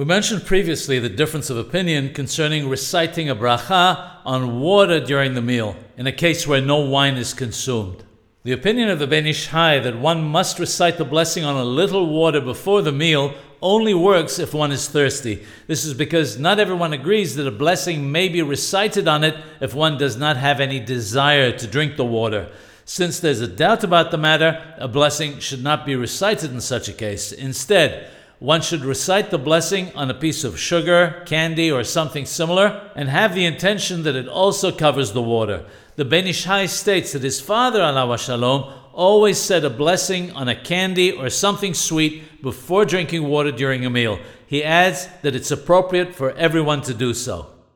We mentioned previously the difference of opinion concerning reciting a bracha on water during the meal, in a case where no wine is consumed. The opinion of the Ben Ish Hai that one must recite the blessing on a little water before the meal only works if one is thirsty. This is because not everyone agrees that a blessing may be recited on it if one does not have any desire to drink the water. Since there's a doubt about the matter, a blessing should not be recited in such a case. Instead, one should recite the blessing on a piece of sugar, candy, or something similar, and have the intention that it also covers the water. The Ben Ish Hai states that his father, Alav HaShalom, always said a blessing on a candy or something sweet before drinking water during a meal. He adds that it's appropriate for everyone to do so.